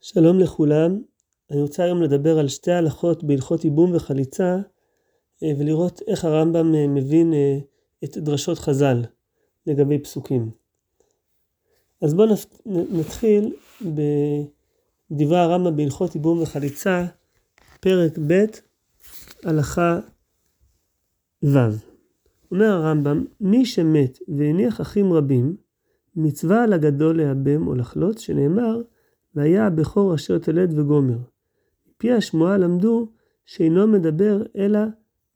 שלום לכולם, אני רוצה היום לדבר על שתי הלכות בהלכות ייבום וחליצה אה, ולראות איך הרמב"ם אה, מבין אה, את דרשות חז"ל לגבי פסוקים. אז בואו נתחיל בדברי הרמב"ם בהלכות ייבום וחליצה, פרק ב', הלכה ו'. אומר הרמב"ם, מי שמת והניח אחים רבים, מצווה על הגדול לייבם או לחלוץ, שנאמר, והיה הבכור אשר תלד וגומר. מפי השמועה למדו שאינו מדבר אלא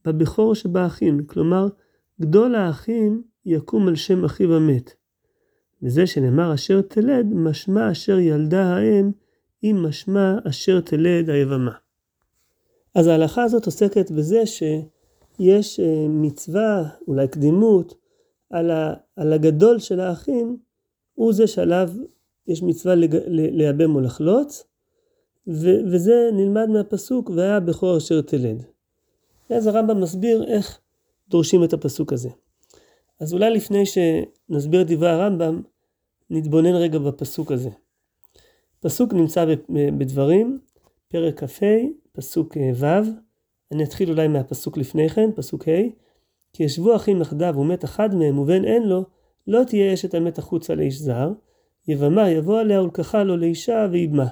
בבכור שבאחים, כלומר, גדול האחים יקום על שם אחיו המת. וזה שנאמר אשר תלד, משמע אשר ילדה האם, אם משמע אשר תלד היבמה. אז ההלכה הזאת עוסקת בזה שיש אה, מצווה, אולי קדימות, על, הגדול של האחים, הוא זה שעליו יש מצווה. לייבם או לחלוץ. וזה נלמד מהפסוק, והיה בכור אשר תלד. אז הרמב"ם מסביר איך דורשים את הפסוק הזה. אז אולי לפני שנסביר את דברי הרמב"ם, נתבונן רגע בפסוק הזה. פסוק נמצא בדברים, פרק כ"ה, פסוק אה, ו', אני אתחיל אולי מהפסוק לפני כן, פסוק ה', כי ישבו אחים יחדיו ומת אחד מהם ובן אין לו, לא תהיה אשת המת החוצה לאיש זר, יבמה יבוא עליה ולקחה לו לאישה ואימה.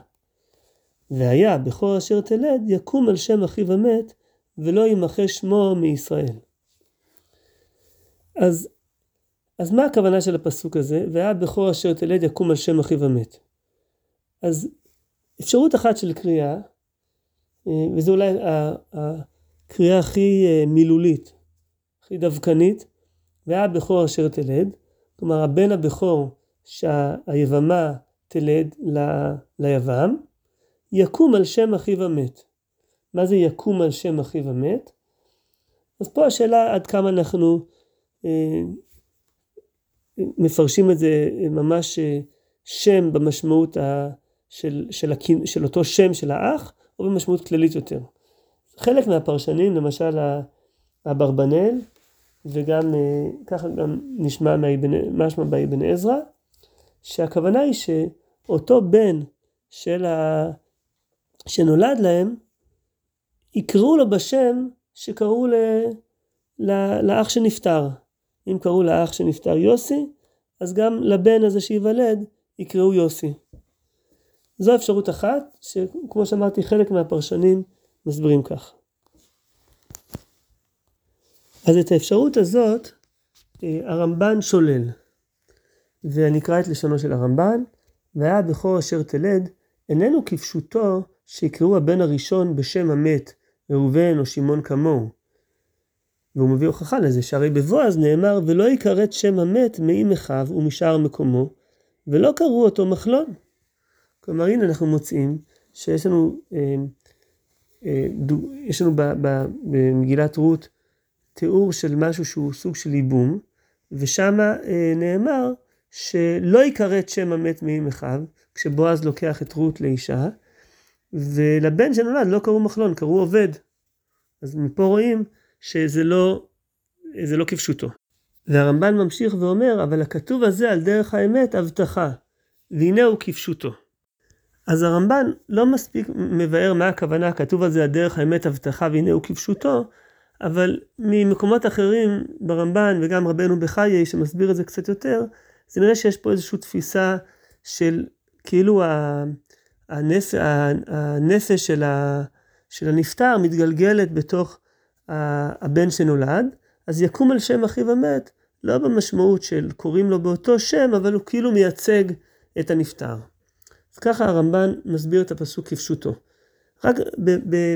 והיה בכור אשר תלד יקום על שם אחיו המת ולא ימחה שמו מישראל. אז, אז מה הכוונה של הפסוק הזה? והיה בכור אשר תלד יקום על שם אחיו המת. אז אפשרות אחת של קריאה, אה, וזו אולי הקריאה הכי אה, מילולית, הכי דווקנית, והיה בכור אשר תלד, כלומר הבן הבכור שהיבמה תלד ל, ליבם, יקום על שם אחיו המת. מה זה יקום על שם אחיו המת? אז פה השאלה עד כמה אנחנו אה, מפרשים את זה ממש אה, שם במשמעות ה, של, של, של, של אותו שם של האח, או במשמעות כללית יותר. חלק מהפרשנים, למשל אברבנאל, וגם אה, ככה גם נשמע משמע באבן עזרא, שהכוונה היא שאותו בן של ה... שנולד להם, יקראו לו בשם שקראו ל... ל... לאח שנפטר. אם קראו לאח שנפטר יוסי, אז גם לבן הזה שייוולד יקראו יוסי. זו אפשרות אחת, שכמו שאמרתי, חלק מהפרשנים מסבירים כך. אז את האפשרות הזאת אה, הרמב"ן שולל. ואני אקרא את לשונו של הרמב"ן, והיה הבכור אשר תלד, איננו כפשוטו שיקראו הבן הראשון בשם המת, ראובן או שמעון כמוהו. והוא מביא הוכחה לזה, שהרי בבועז נאמר, ולא יכרת שם המת מאם אחיו ומשאר מקומו, ולא קראו אותו מחלון. כלומר, הנה אנחנו מוצאים שיש לנו, אה, אה, דו, יש לנו במגילת רות תיאור של משהו שהוא סוג של ייבום, ושם אה, נאמר שלא יכרת שם המת מאם אחיו, כשבועז לוקח את רות לאישה, ולבן שנולד לא קראו מחלון, קראו עובד. אז מפה רואים שזה לא, זה לא כפשוטו. והרמב"ן ממשיך ואומר, אבל הכתוב הזה על דרך האמת הבטחה, והנה הוא כפשוטו. אז הרמב"ן לא מספיק מבאר מה הכוונה הכתוב הזה על דרך האמת הבטחה והנה הוא כפשוטו, אבל ממקומות אחרים ברמב"ן וגם רבנו בחיי שמסביר את זה קצת יותר, זה נראה שיש פה איזושהי תפיסה של כאילו הנפש, הנפש של, ה, של הנפטר מתגלגלת בתוך הבן שנולד, אז יקום על שם אחיו המת, לא במשמעות של קוראים לו באותו שם, אבל הוא כאילו מייצג את הנפטר. אז ככה הרמב"ן מסביר את הפסוק כפשוטו. רק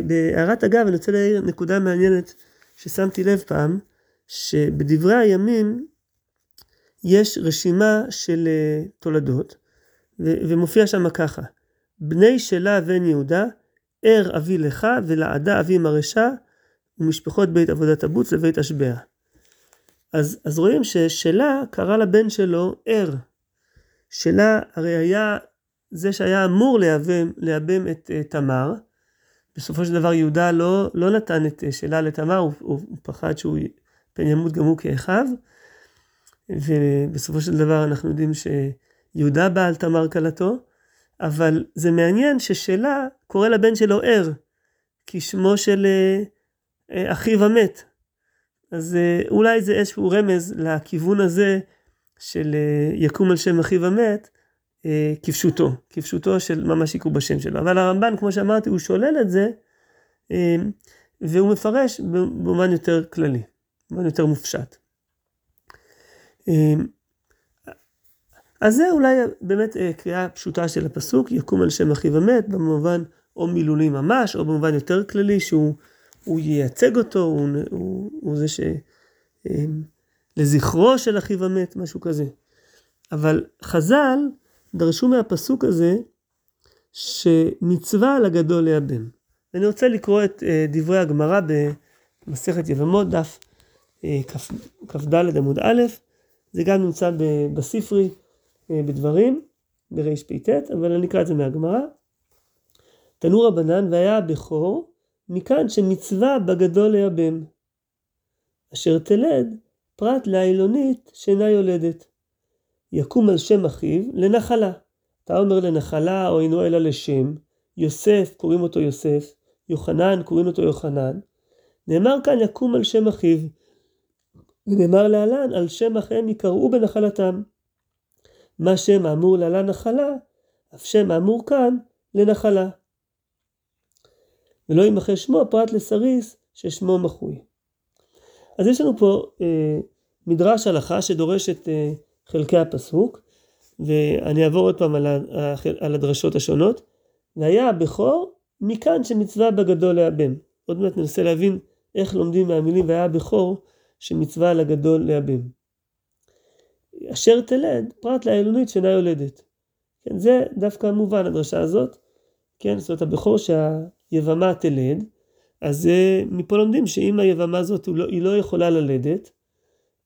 בהערת אגב, אני רוצה להעיר נקודה מעניינת ששמתי לב פעם, שבדברי הימים יש רשימה של uh, תולדות, ומופיע שם ככה, בני שלה בן יהודה, ער אבי לך ולעדה אבי מרשה, ומשפחות בית עבודת הבוץ לבית השבע. אז, אז רואים ששלה קרא לבן שלו ער. שלה הרי היה זה שהיה אמור לייבם את uh, תמר. בסופו של דבר יהודה לא, לא נתן את uh, שלה לתמר, הוא, הוא, הוא פחד שהוא פן ימות גם הוא כאחיו. ובסופו של דבר אנחנו יודעים שיהודה בא על תמר כלתו, אבל זה מעניין ששלה קורא לבן שלו ער, כי שמו של אה, אה, אחיו המת. אז אה, אולי זה איזשהו רמז לכיוון הזה של יקום על שם אחיו המת, כפשוטו, כפשוטו של ממש יקום בשם שלו. אבל הרמב"ן, כמו שאמרתי, הוא שולל את זה, והוא מפרש במובן יותר כללי, במובן יותר מופשט. אה, אז זה אולי באמת אה, קריאה פשוטה של הפסוק, יקום על שם אחיו המת, במובן או מילולי ממש, או במובן יותר כללי, שהוא ייצג אותו, הוא, הוא, הוא זה ש... אה, לזכרו של אחיו המת, משהו כזה. אבל חז"ל דרשו מהפסוק הזה שמצווה על הגדול להבן. אני רוצה לקרוא את אה, דברי הגמרא במסכת יבמות, דף כ"ד עמוד א', זה גם נמצא בספרי אה, בדברים, ברפ"ט, אבל אני אקרא את זה מהגמרא. תנו רבנן והיה הבכור, מכאן שמצווה בגדול לייבם. אשר תלד פרט לאילונית שאינה יולדת. יקום על שם אחיו לנחלה. אתה אומר לנחלה או אינו אלא לשם. יוסף, קוראים אותו יוסף. יוחנן, קוראים אותו יוחנן. נאמר כאן יקום על שם אחיו. ונאמר להלן על שם אחיהם יקראו בנחלתם. מה שם האמור להלן נחלה, אף שם האמור כאן לנחלה. ולא ימחה שמו פרט לסריס ששמו מחוי. אז יש לנו פה אה, מדרש הלכה שדורש את אה, חלקי הפסוק, ואני אעבור עוד פעם על, ה, על הדרשות השונות. והיה הבכור מכאן שמצווה בגדול לאבם. עוד מעט ננסה להבין איך לומדים מהמילים והיה הבכור שמצווה על הגדול לאבם. אשר תלד, פרט לאלונית שאינה יולדת. כן, זה דווקא מובן, הדרשה הזאת. כן, זאת אומרת, הבכור שהיבמה תלד, אז uh, מפה לומדים שאם היבמה הזאת לא, היא לא יכולה ללדת,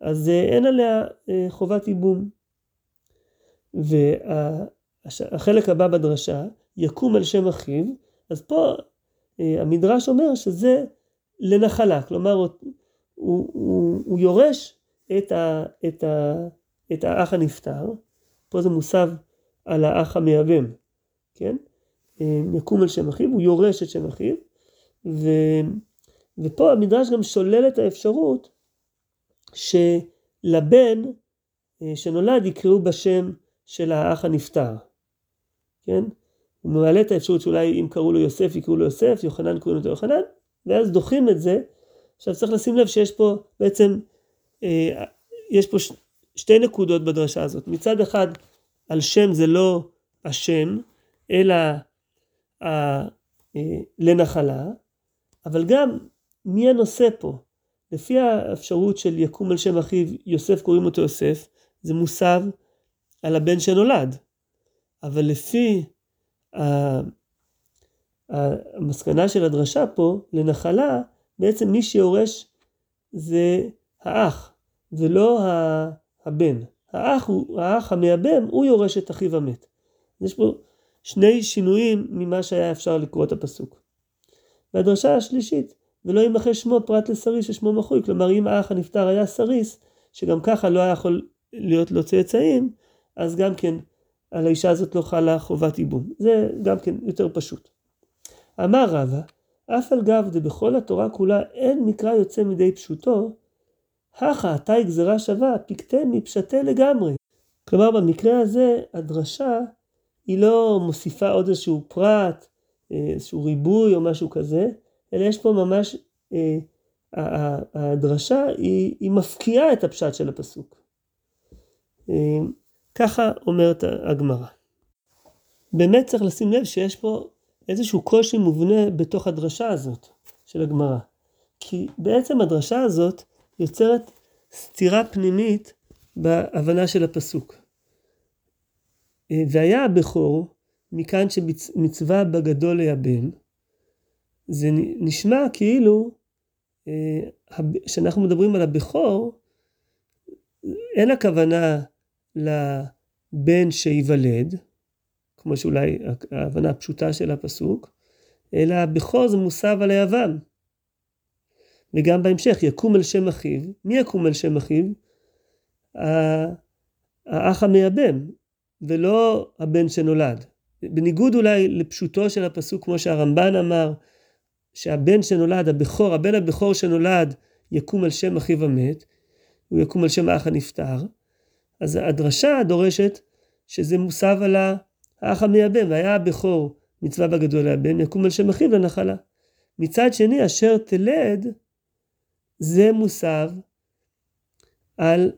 אז uh, אין עליה uh, חובת ייבום. והחלק הבא בדרשה, יקום על שם אחיו, אז פה המדרש אומר שזה לנחלה, כלומר הוא, הוא, הוא, יורש את, ה, את, ה, את האח הנפטר, פה זה מוסב על האח המייבם, כן? יקום על שם אחיו, הוא יורש את שם אחיו, ו, ופה המדרש גם שולל את האפשרות שלבן אה, שנולד יקראו בשם של האח הנפטר, כן? הוא מעלה את האפשרות שאולי אם קראו לו יוסף יקראו לו יוסף, יוחנן קוראים לו יוחנן, ואז דוחים את זה. עכשיו צריך לשים לב שיש פה בעצם, אה, יש פה ש, שתי נקודות בדרשה הזאת. מצד אחד, על שם זה לא השם, אלא ה, אה, לנחלה, אבל גם מי הנושא פה? לפי האפשרות של יקום על שם אחיו, יוסף קוראים אותו יוסף, זה מוסב על הבן שנולד. אבל לפי המסקנה של הדרשה פה, לנחלה, בעצם מי שיורש זה האח, ולא הבן. האח, הוא, האח המייבם, הוא יורש את אחיו המת. יש פה שני שינויים ממה שהיה אפשר לקרוא את הפסוק. והדרשה השלישית, ולא ימחה שמו פרט לסריס ששמו מחוי, כלומר אם האח הנפטר היה סריס, שגם ככה לא היה יכול להיות לו צאצאים, אז גם כן על האישה הזאת לא חלה חובת ייבום. זה גם כן יותר פשוט. אמר רבא, אף על גב דבכל התורה כולה אין מקרא יוצא מידי פשוטו, הכה עתי גזירה שווה, פיקטי מפשטי לגמרי. כלומר במקרה הזה הדרשה היא לא מוסיפה עוד איזשהו פרט, איזשהו ריבוי או משהו כזה, אלא יש פה ממש, אה, הדרשה היא, היא מפקיעה את הפשט של הפסוק. אה, ככה אומרת הגמרא. באמת צריך לשים לב שיש פה איזשהו קושי מובנה בתוך הדרשה הזאת של הגמרא. כי בעצם הדרשה הזאת יוצרת סתירה פנימית בהבנה של הפסוק. והיה הבכור, מכאן שמצווה בגדול לייבם, זה נשמע כאילו כשאנחנו מדברים על הבכור, אין הכוונה לבן שייוולד, כמו שאולי ההבנה הפשוטה של הפסוק, אלא הבכור זה מוסב על היוון. וגם בהמשך, יקום על שם אחיו, מי יקום על שם אחיו? האח המייבם, ולא הבן שנולד. בניגוד אולי לפשוטו של הפסוק, כמו שהרמב"ן אמר, שהבן שנולד, הבכור, הבן הבכור שנולד, יקום על שם אחיו המת, הוא יקום על שם האח הנפטר, אז הדרשה דורשת שזה מוסב על האח המייבם, והיה הבכור מצווה בגדול להבן, יקום על שם אחיו לנחלה. מצד שני, אשר תלד, זה מוסב על,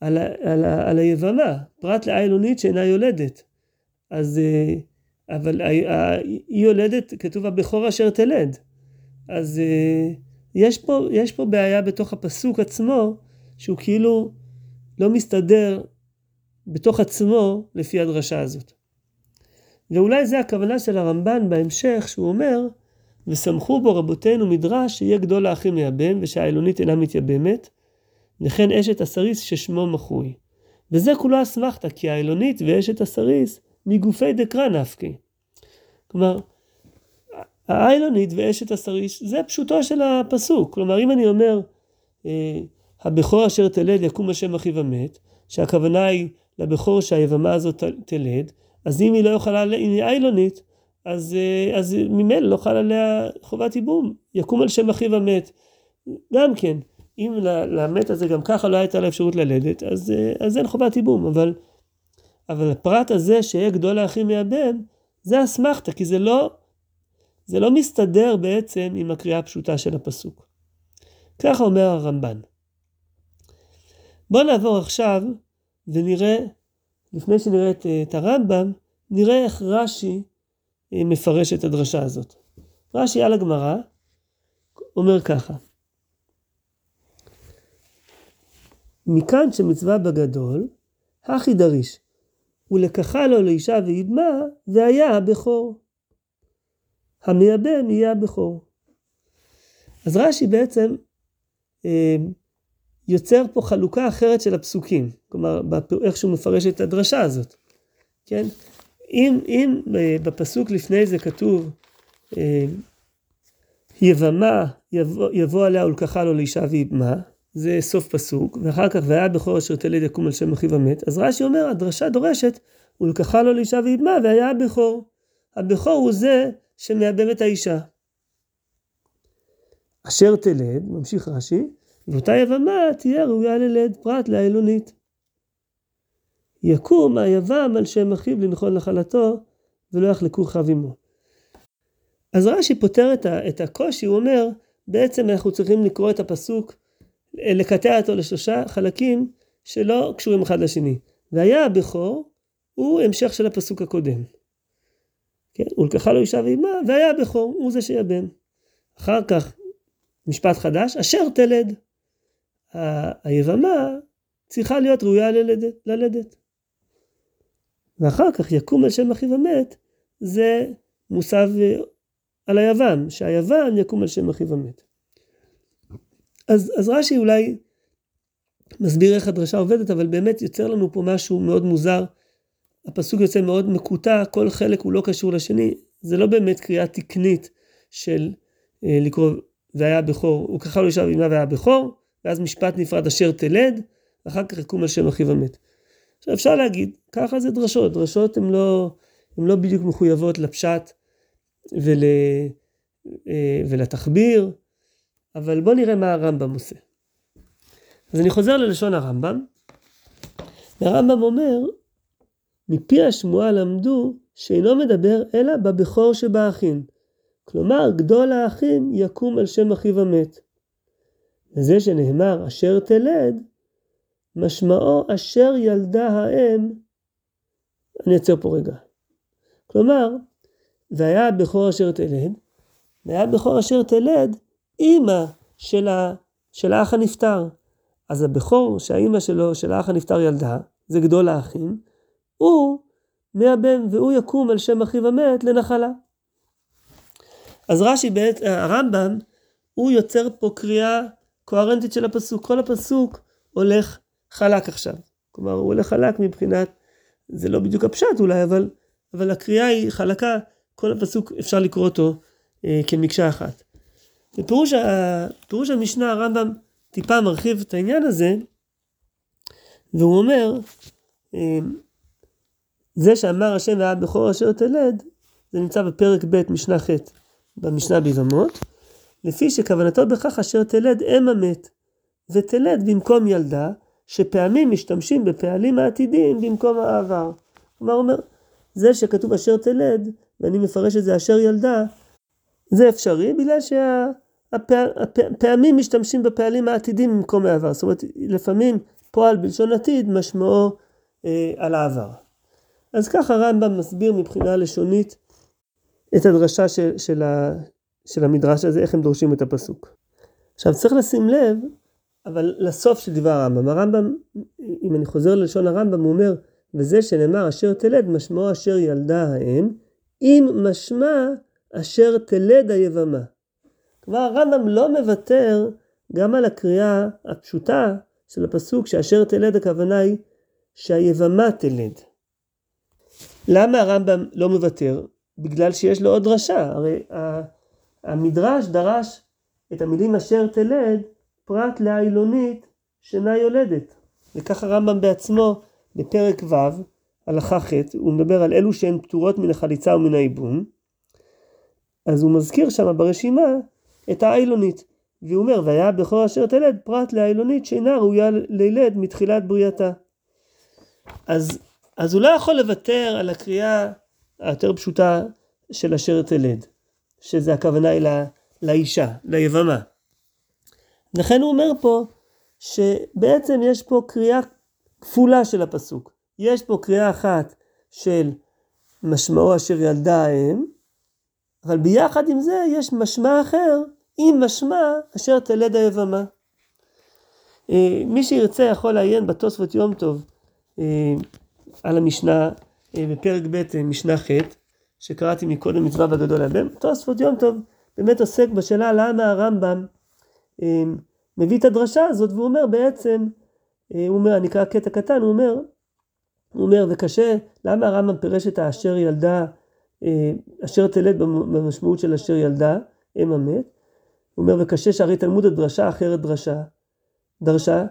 על, על, על, על היבמה, פרט לאיילונית שאינה יולדת. אז, אה, אבל היא יולדת, כתוב הבכור אשר תלד. אז אה, יש פה, יש פה בעיה בתוך הפסוק עצמו, שהוא כאילו לא מסתדר בתוך עצמו לפי הדרשה הזאת. ואולי זה הכוונה של הרמב"ן בהמשך, שהוא אומר, וסמכו בו רבותינו מדרש שיהיה גדול האחים מייבם ושהעילונית אינה מתייבמת, וכן אשת הסריס ששמו מחוי. וזה כולו אסמכתא, כי העילונית ואשת הסריס מגופי דקרא נפקי. כלומר, העילונית ואשת הסריס זה פשוטו של הפסוק. כלומר, אם אני אומר, אה, הבכור אשר תלד יקום השם אחיו המת, שהכוונה היא לבכור שהיבמה הזאת תלד, אז אם היא לא יכולה, אם היא איילונית, אז, אה, אז ממילא לא חל עליה חובת ייבום, יקום על שם אחיו המת. גם כן, אם למת הזה גם ככה לא הייתה לה אפשרות ללדת, אז, אה, אז אין חובת ייבום, אבל, אבל הפרט הזה שיהיה גדול האחים מהבן, זה אסמכתא, כי זה לא, זה לא מסתדר בעצם עם הקריאה הפשוטה של הפסוק. ככה אומר הרמב"ן. בואו נעבור עכשיו ונראה, לפני שנראה את, את הרמב"ם, נראה איך רש"י אה, מפרש את הדרשה הזאת. רש"י על הגמרא אומר ככה: מכאן שמצווה בגדול, הכי דריש, ולקחה לו לאישה ואידמה, והיה הבכור. המייבם יהיה הבכור. אז רש"י בעצם אה, יוצר פה חלוקה אחרת של הפסוקים, כלומר, איך שהוא מפרש את הדרשה הזאת, כן? אם, אם אה, בפסוק לפני זה כתוב, אה, יבמה יבוא, יבוא עליה ולקחה לו לאישה ואיבמה, זה סוף פסוק, ואחר כך והיה בכור אשר תלד יקום על שם אחיו המת, אז רש"י אומר, הדרשה דורשת, ולקחה לו לאישה ואיבמה, והיה הבכור. הבכור הוא זה שמייבם את האישה. אשר תלד, ממשיך רש"י, ואותה יבמה תהיה ראויה ללד פרט לאלונית. יקום היבם על שם אחיו לנחול נחלתו, ולא יחלקו חב עמו. אז רש"י פותר את, הקושי, הוא אומר, בעצם אנחנו צריכים לקרוא את הפסוק, לקטע אותו לשלושה חלקים שלא קשורים אחד לשני. והיה הבכור, הוא המשך של הפסוק הקודם. כן, ולקחה לו אישה ואימה, והיה הבכור, הוא זה שיבם. אחר כך, משפט חדש, אשר תלד. היבמה צריכה להיות ראויה ללדת. ללדת. ואחר כך יקום על שם אחיו המת, זה מוסב אה, על היוון, שהיוון יקום על שם אחיו המת. אז, אז רש"י אולי מסביר איך הדרשה עובדת, אבל באמת יוצר לנו פה משהו מאוד מוזר. הפסוק יוצא מאוד מקוטע, כל חלק הוא לא קשור לשני, זה לא באמת קריאה תקנית של אה, לקרוא והיה בכור, הוא ככה לא ישב עימה והיה בכור, ואז משפט נפרד אשר תלד, ואחר כך יקום על שם אחיו המת. עכשיו אפשר להגיד, ככה זה דרשות, דרשות הן לא, לא בדיוק מחויבות לפשט ול, אה, ולתחביר, אבל בואו נראה מה הרמב"ם עושה. אז אני חוזר ללשון הרמב"ם, והרמב"ם אומר, מפי השמועה למדו שאינו מדבר אלא בבכור שבאחים. כלומר, גדול האחים יקום על שם אחיו המת. וזה שנאמר אשר תלד, משמעו אשר ילדה האם, אני אעצר פה רגע. כלומר, והיה הבכור אשר תלד, והיה הבכור אשר תלד, אימא של, ה, של האח הנפטר. אז הבכור שהאימא שלו, של האח הנפטר ילדה, זה גדול האחים, הוא מהבן והוא יקום על שם אחיו המת לנחלה. אז רש"י, בעת, הרמב"ם, הוא יוצר פה קריאה קוהרנטית של הפסוק. כל הפסוק הולך חלק עכשיו. כלומר, הוא הולך חלק מבחינת, זה לא בדיוק הפשט אולי, אבל, אבל הקריאה היא חלקה, כל הפסוק אפשר לקרוא אותו אה, כמקשה אחת. בפירוש פירוש המשנה הרמב"ם טיפה מרחיב את העניין הזה, והוא אומר, אה, זה שאמר השם והיה בכור אשר תלד, זה נמצא בפרק ב' משנה ח' במשנה ביבמות, לפי שכוונתו בכך אשר תלד אם המת, ותלד במקום ילדה, שפעמים משתמשים בפעלים העתידיים במקום העבר. כלומר, אומר, זה שכתוב אשר תלד, ואני מפרש את זה אשר ילדה, זה אפשרי בגלל שהפעמים משתמשים בפעלים העתידיים במקום העבר. זאת אומרת, לפעמים פועל בלשון עתיד משמעו אה, על העבר. אז ככה הרמב"ם מסביר מבחינה לשונית את הדרשה של, של, ה, של המדרש הזה, איך הם דורשים את הפסוק. עכשיו צריך לשים לב, אבל לסוף של דבר הרמב"ם, הרמב"ם, אם אני חוזר ללשון הרמב"ם, הוא אומר, וזה שנאמר אשר תלד, משמעו אשר ילדה האם, אם משמע אשר תלד היבמה. כבר הרמב"ם לא מוותר גם על הקריאה הפשוטה של הפסוק שאשר תלד הכוונה היא שהיבמה תלד. למה הרמב"ם לא מוותר? בגלל שיש לו עוד דרשה, הרי המדרש דרש את המילים אשר תלד פרט לאילונית שאינה יולדת. וכך הרמב"ם בעצמו בפרק ו', הלכה ח', הוא מדבר על אלו שהן פטורות מן החליצה ומן הייבום, אז הוא מזכיר שם ברשימה את האילונית, והוא אומר, והיה בכל אשר תלד פרט לאילונית שאינה ראויה לילד מתחילת בריאתה. אז, אז הוא לא יכול לוותר על הקריאה היותר פשוטה של אשר תלד, שזה הכוונה היא לא, לאישה, ליבמה. לכן הוא אומר פה שבעצם יש פה קריאה כפולה של הפסוק. יש פה קריאה אחת של משמעו אשר ילדה האם, אבל ביחד עם זה יש משמע אחר, אם משמע אשר תלד היבמה. אה, מי שירצה יכול לעיין בתוספות יום טוב אה, על המשנה אה, בפרק ב' משנה ח', שקראתי מקודם מצווה בגדול הבן, תוספות יום טוב באמת עוסק בשאלה למה הרמב"ם מביא את הדרשה הזאת והוא אומר בעצם, הוא אומר, אני אקרא קטע קטן, הוא אומר, הוא אומר, וקשה, למה הרמב"ם פירש את האשר ילדה, אשר תלד במשמעות של אשר ילדה, אם המת, הוא אומר, וקשה שהרי תלמוד הדרשה אחרת דרשה, דרשה,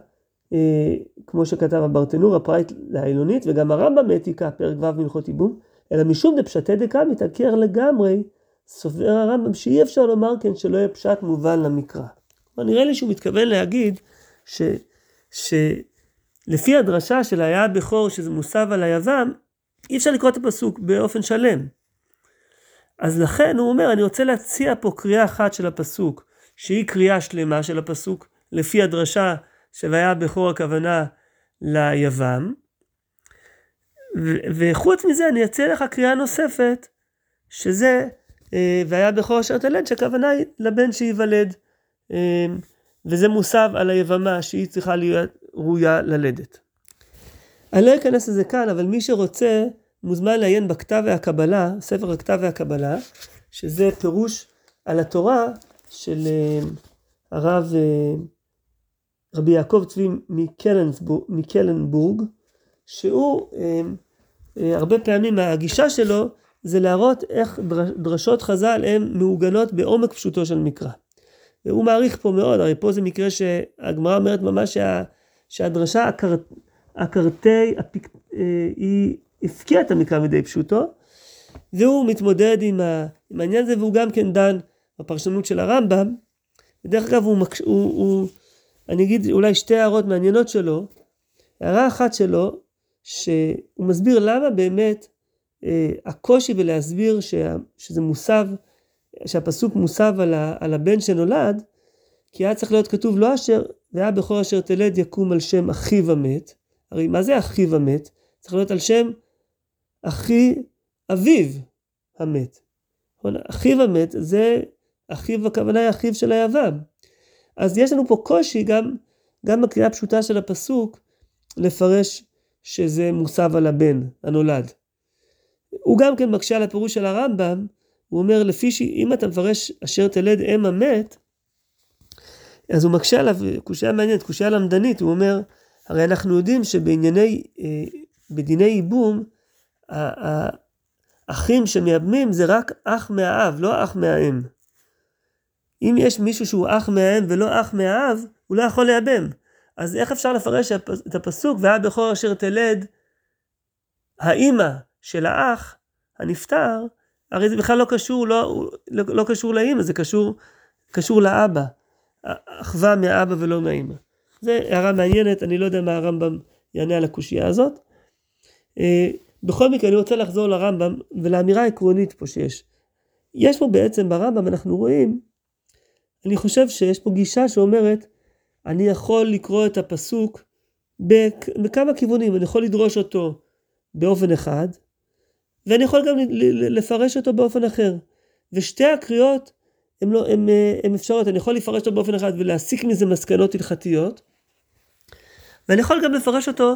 אה, כמו שכתב הברטנור, הפרייט לעילונית, וגם הרמב"ם אתיקה, פרק ו' מלכות ייבום, אלא משום דפשטי דקה מתעקר לגמרי, סובר הרמב"ם שאי אפשר לומר כן שלא יהיה פשט מובן למקרא. כלומר, נראה לי שהוא מתכוון להגיד ש, שלפי הדרשה של היה הבכור שזה מוסב על היבם, אי אפשר לקרוא את הפסוק באופן שלם. אז לכן הוא אומר, אני רוצה להציע פה קריאה אחת של הפסוק, שהיא קריאה שלמה של הפסוק, לפי הדרשה שהיה בכור הכוונה ליבם. וחוץ מזה אני אציע לך קריאה נוספת, שזה אה, והיה בכור אשר תלד, שהכוונה היא לבן שייוולד. אה, וזה מוסב על היבמה שהיא צריכה להיות ראויה ללדת. אני לא אכנס לזה כאן, אבל מי שרוצה מוזמן לעיין בכתב והקבלה, ספר הכתב והקבלה, שזה פירוש על התורה של אה, הרב רבי יעקב צבי מקלנבורג, שהוא אה, אה, הרבה פעמים הגישה שלו זה להראות איך דרשות חז"ל הן מעוגנות בעומק פשוטו של מקרא. והוא מעריך פה מאוד, הרי פה זה מקרה שהגמרא אומרת ממש שה, שהדרשה הקר, הקרטי, הפיק, אה, היא הפקיעה את המקרא מדי פשוטו, והוא מתמודד עם, ה, עם העניין הזה והוא גם כן דן בפרשנות של הרמב"ם. ודרך אגב הוא, הוא, הוא אני אגיד אולי שתי הערות מעניינות שלו. הערה אחת שלו, שהוא מסביר למה באמת אה, הקושי בלהסביר שזה מוסב, שהפסוק מוסב על, ה, על הבן שנולד, כי היה צריך להיות כתוב לא אשר, והיה בכור אשר תלד יקום על שם אחיו המת. הרי מה זה אחיו המת? צריך להיות על שם אחי אביו המת. נכון? אחיו המת זה אחיו הכוונה היא אחיו של היבם. אז יש לנו פה קושי גם, גם בקריאה הפשוטה של הפסוק לפרש שזה מוסב על הבן הנולד. הוא גם כן מקשה על הפירוש של הרמב"ם, הוא אומר לפי שאם אתה מפרש אשר תלד אם המת, אז הוא מקשה עליו, קושייה מעניינת, קושייה למדנית, הוא אומר, הרי אנחנו יודעים שבענייני, אה, בדיני ייבום, האחים שמייבמים זה רק אח מהאב, לא אח מהאם. אם יש מישהו שהוא אח מהאם ולא אח מהאב, הוא לא יכול לייבם. אז איך אפשר לפרש את הפסוק, והיה בכור אשר תלד האימא של האח הנפטר, הרי זה בכלל לא קשור, לא, לא, לא קשור לאימא, זה קשור, קשור לאבא. אחווה מהאבא ולא מהאימא. זו הערה מעניינת, אני לא יודע מה הרמב"ם יענה על הקושייה הזאת. אה, בכל מקרה, אני רוצה לחזור לרמב"ם ולאמירה העקרונית פה שיש. יש פה בעצם ברמב"ם, אנחנו רואים, אני חושב שיש פה גישה שאומרת, אני יכול לקרוא את הפסוק בכמה כיוונים, אני יכול לדרוש אותו באופן אחד, ואני יכול גם לפרש אותו באופן אחר. ושתי הקריאות הן לא, אפשרות, אני יכול לפרש אותו באופן אחד ולהסיק מזה מסקנות הלכתיות, ואני יכול גם לפרש אותו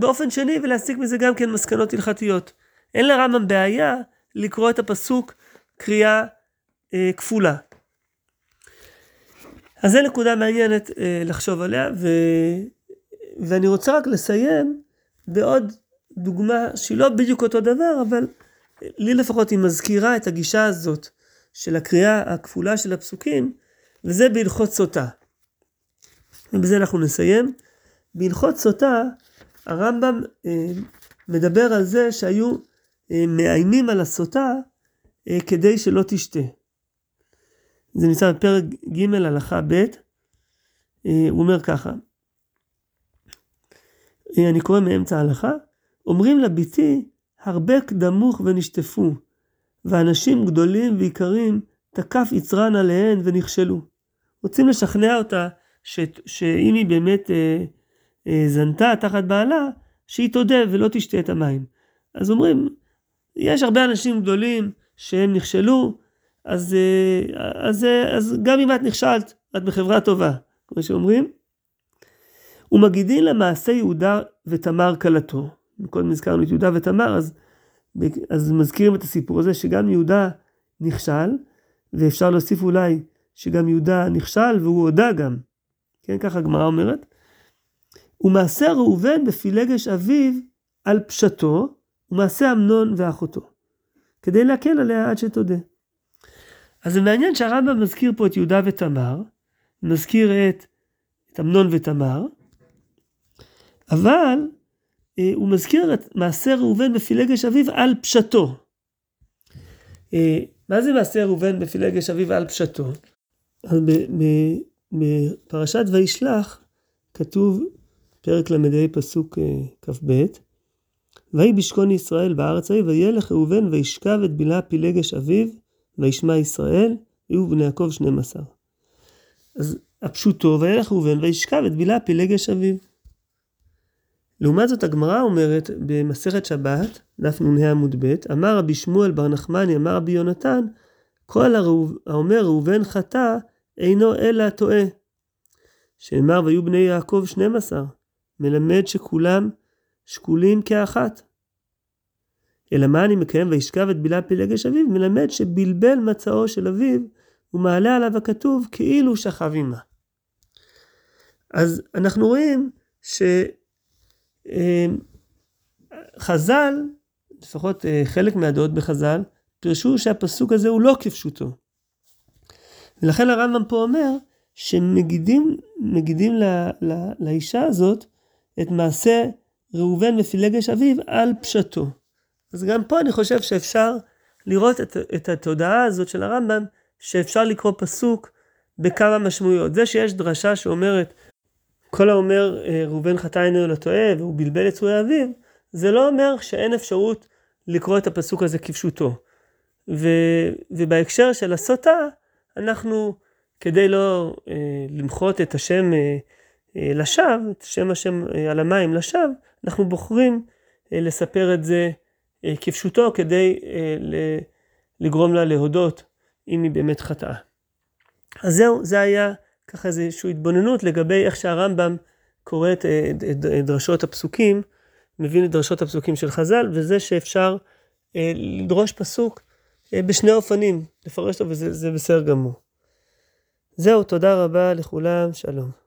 באופן שני ולהסיק מזה גם כן מסקנות הלכתיות. אין לרמב"ם בעיה לקרוא את הפסוק קריאה אה, כפולה. אז זו נקודה מעניינת אה, לחשוב עליה, ו... ואני רוצה רק לסיים בעוד דוגמה שהיא לא בדיוק אותו דבר, אבל לי לפחות היא מזכירה את הגישה הזאת של הקריאה הכפולה של הפסוקים, וזה בהלכות סוטה. ובזה אנחנו נסיים. בהלכות סוטה, הרמב"ם אה, מדבר על זה שהיו אה, מאיימים על הסוטה אה, כדי שלא תשתה. זה נמצא בפרק ג' הלכה ב', אה, הוא אומר ככה, אני קורא מאמצע ההלכה, אומרים לביתי הרבה קדמוך ונשטפו, ואנשים גדולים ויקרים תקף יצרן עליהן ונכשלו. רוצים לשכנע אותה ש, שאם היא באמת אה, אה, זנתה תחת בעלה, שהיא תודה ולא תשתה את המים. אז אומרים, יש הרבה אנשים גדולים שהם נכשלו, אז, אה, אז, אה, אז גם אם את נכשלת, את בחברה טובה, כמו שאומרים. ומגידין למעשה יהודה ותמר כלתו. קודם הזכרנו את יהודה ותמר, אז, אז מזכירים את הסיפור הזה שגם יהודה נכשל, ואפשר להוסיף אולי שגם יהודה נכשל והוא הודה גם. כן, ככה הגמרא אומרת. ומעשה ראובן בפילגש אביו על פשטו, ומעשה אמנון ואחותו. כדי להקל עליה עד שתודה. אז זה מעניין שהרמב"ם מזכיר פה את יהודה ותמר, מזכיר את, את אמנון ותמר, אבל אה, הוא מזכיר את מעשה ראובן בפילגש אביו על פשטו. אה, מה זה מעשה ראובן בפילגש אביו על פשטו? אז בפרשת וישלח כתוב, פרק ל"ה פסוק אה, כ"ב, ויהי בשכון ישראל בארץ ההיא, וילך ראובן וישכב את בלהה פילגש אביו, וישמע ישראל, היו בני יעקב שנים עשר. אז הפשוטו, וילך ראובן וישכב את בלהה פילגש אביו. לעומת זאת הגמרא אומרת במסכת שבת, דף נ"ה עמוד ב', אמר רבי שמואל בר נחמני, אמר רבי יונתן, כל האומר ראובן חטא, אינו אלא טועה. שנאמר ויהיו בני יעקב שנים עשר, מלמד שכולם שקולים כאחת. אלא מה אני מקיים וישכב את בלעם פילגש אביו, מלמד שבלבל מצאו של אביו, ומעלה עליו הכתוב כאילו שכב עמה. אז אנחנו רואים שחז"ל, אמ, לפחות אה, חלק מהדעות בחז"ל, פירשו שהפסוק הזה הוא לא כפשוטו. ולכן הרמב"ם פה אומר שמגידים מגידים לה, לה, לאישה הזאת את מעשה ראובן מפילגש אביו על פשטו. אז גם פה אני חושב שאפשר לראות את, את התודעה הזאת של הרמב"ם, שאפשר לקרוא פסוק בכמה משמעויות. זה שיש דרשה שאומרת, כל האומר אה, ראובן חטא אינו לטועה והוא בלבל את צורי אביו, זה לא אומר שאין אפשרות לקרוא את הפסוק הזה כפשוטו. ו, ובהקשר של הסוטה, אנחנו, כדי לא אה, למחות את השם אה, אה, לשווא, את שם השם אה, על המים לשווא, אנחנו בוחרים אה, לספר את זה כפשוטו כדי אה, לגרום לה להודות אם היא באמת חטאה. אז זהו, זה היה ככה איזושהי התבוננות לגבי איך שהרמב"ם קורא את, את דרשות הפסוקים, מבין את דרשות הפסוקים של חז"ל, וזה שאפשר אה, לדרוש פסוק אה, בשני אופנים, לפרש אותו וזה בסדר גמור. זהו, תודה רבה לכולם, שלום.